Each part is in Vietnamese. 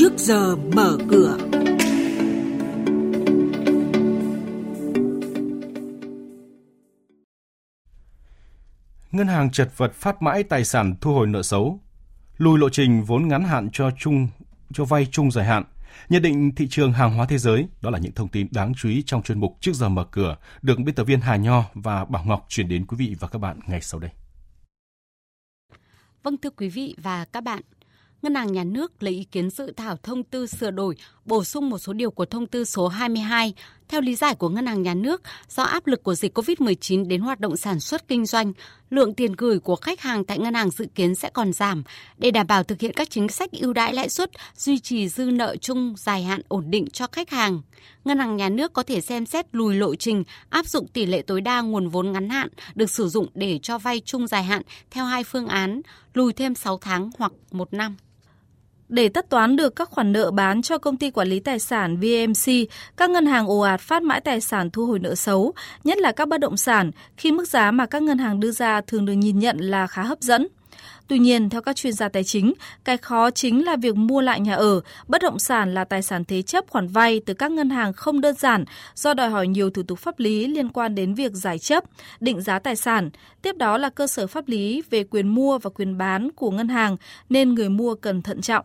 trước giờ mở cửa. Ngân hàng chật vật phát mãi tài sản thu hồi nợ xấu, lùi lộ trình vốn ngắn hạn cho chung cho vay chung dài hạn. Nhận định thị trường hàng hóa thế giới, đó là những thông tin đáng chú ý trong chuyên mục trước giờ mở cửa được biên tập viên Hà Nho và Bảo Ngọc chuyển đến quý vị và các bạn ngay sau đây. Vâng thưa quý vị và các bạn, Ngân hàng Nhà nước lấy ý kiến dự thảo thông tư sửa đổi, bổ sung một số điều của thông tư số 22. Theo lý giải của Ngân hàng Nhà nước, do áp lực của dịch COVID-19 đến hoạt động sản xuất kinh doanh, lượng tiền gửi của khách hàng tại ngân hàng dự kiến sẽ còn giảm. Để đảm bảo thực hiện các chính sách ưu đãi lãi suất, duy trì dư nợ chung dài hạn ổn định cho khách hàng, Ngân hàng Nhà nước có thể xem xét lùi lộ trình áp dụng tỷ lệ tối đa nguồn vốn ngắn hạn được sử dụng để cho vay chung dài hạn theo hai phương án, lùi thêm 6 tháng hoặc 1 năm. Để tất toán được các khoản nợ bán cho công ty quản lý tài sản VMC, các ngân hàng ồ ạt phát mãi tài sản thu hồi nợ xấu, nhất là các bất động sản, khi mức giá mà các ngân hàng đưa ra thường được nhìn nhận là khá hấp dẫn. Tuy nhiên, theo các chuyên gia tài chính, cái khó chính là việc mua lại nhà ở, bất động sản là tài sản thế chấp khoản vay từ các ngân hàng không đơn giản do đòi hỏi nhiều thủ tục pháp lý liên quan đến việc giải chấp, định giá tài sản. Tiếp đó là cơ sở pháp lý về quyền mua và quyền bán của ngân hàng nên người mua cần thận trọng.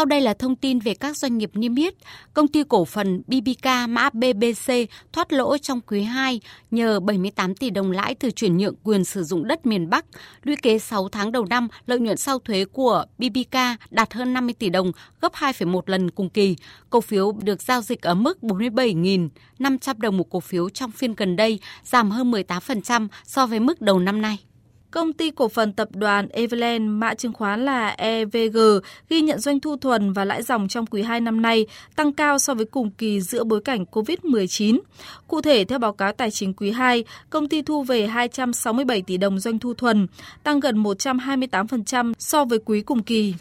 Sau đây là thông tin về các doanh nghiệp niêm yết. Công ty cổ phần BBK mã BBC thoát lỗ trong quý 2 nhờ 78 tỷ đồng lãi từ chuyển nhượng quyền sử dụng đất miền Bắc. Lũy kế 6 tháng đầu năm, lợi nhuận sau thuế của BBK đạt hơn 50 tỷ đồng, gấp 2,1 lần cùng kỳ. Cổ phiếu được giao dịch ở mức 47.500 đồng một cổ phiếu trong phiên gần đây, giảm hơn 18% so với mức đầu năm nay. Công ty cổ phần tập đoàn Everland, mã chứng khoán là EVG, ghi nhận doanh thu thuần và lãi dòng trong quý 2 năm nay tăng cao so với cùng kỳ giữa bối cảnh COVID-19. Cụ thể, theo báo cáo tài chính quý 2, công ty thu về 267 tỷ đồng doanh thu thuần, tăng gần 128% so với quý cùng kỳ.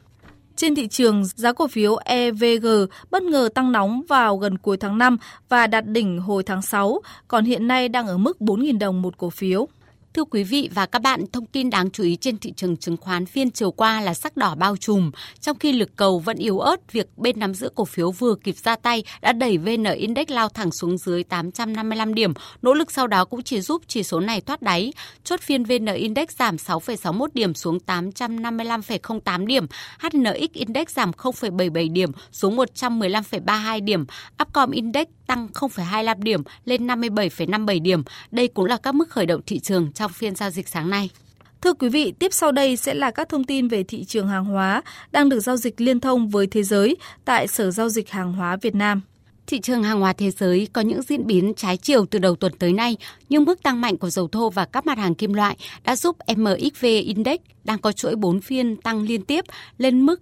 Trên thị trường, giá cổ phiếu EVG bất ngờ tăng nóng vào gần cuối tháng 5 và đạt đỉnh hồi tháng 6, còn hiện nay đang ở mức 4.000 đồng một cổ phiếu. Thưa quý vị và các bạn, thông tin đáng chú ý trên thị trường chứng khoán phiên chiều qua là sắc đỏ bao trùm, trong khi lực cầu vẫn yếu ớt, việc bên nắm giữ cổ phiếu vừa kịp ra tay đã đẩy VN Index lao thẳng xuống dưới 855 điểm, nỗ lực sau đó cũng chỉ giúp chỉ số này thoát đáy. Chốt phiên VN Index giảm 6,61 điểm xuống 855,08 điểm, HNX Index giảm 0,77 điểm xuống 115,32 điểm, Upcom Index tăng 0,25 điểm lên 57,57 điểm. Đây cũng là các mức khởi động thị trường trong phiên giao dịch sáng nay. Thưa quý vị, tiếp sau đây sẽ là các thông tin về thị trường hàng hóa đang được giao dịch liên thông với thế giới tại Sở Giao dịch Hàng hóa Việt Nam. Thị trường hàng hóa thế giới có những diễn biến trái chiều từ đầu tuần tới nay, nhưng mức tăng mạnh của dầu thô và các mặt hàng kim loại đã giúp MXV Index đang có chuỗi 4 phiên tăng liên tiếp lên mức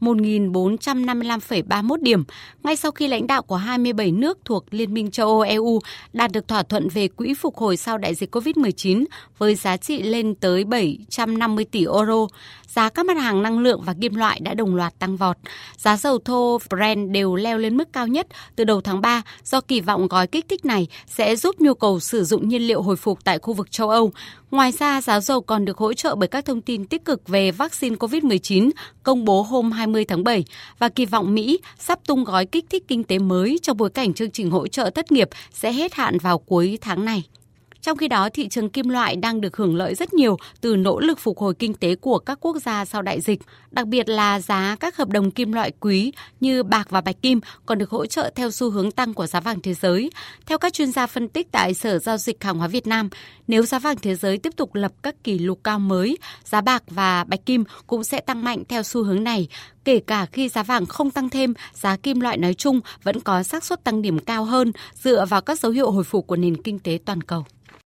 1.455,31 điểm, ngay sau khi lãnh đạo của 27 nước thuộc Liên minh châu Âu EU đạt được thỏa thuận về quỹ phục hồi sau đại dịch COVID-19 với giá trị lên tới 750 tỷ euro. Giá các mặt hàng năng lượng và kim loại đã đồng loạt tăng vọt. Giá dầu thô Brent đều leo lên mức cao nhất từ đầu tháng 3 do kỳ vọng gói kích thích này sẽ giúp nhu cầu sử dụng nhiên liệu hồi phục tại khu vực châu Âu. Ngoài ra, giá dầu còn được hỗ trợ bởi các thông tin tích cực về vaccine COVID-19 công bố hôm 20 tháng 7 và kỳ vọng Mỹ sắp tung gói kích thích kinh tế mới trong bối cảnh chương trình hỗ trợ thất nghiệp sẽ hết hạn vào cuối tháng này. Trong khi đó, thị trường kim loại đang được hưởng lợi rất nhiều từ nỗ lực phục hồi kinh tế của các quốc gia sau đại dịch, đặc biệt là giá các hợp đồng kim loại quý như bạc và bạch kim còn được hỗ trợ theo xu hướng tăng của giá vàng thế giới. Theo các chuyên gia phân tích tại Sở Giao dịch Hàng hóa Việt Nam, nếu giá vàng thế giới tiếp tục lập các kỷ lục cao mới, giá bạc và bạch kim cũng sẽ tăng mạnh theo xu hướng này, kể cả khi giá vàng không tăng thêm, giá kim loại nói chung vẫn có xác suất tăng điểm cao hơn dựa vào các dấu hiệu hồi phục của nền kinh tế toàn cầu.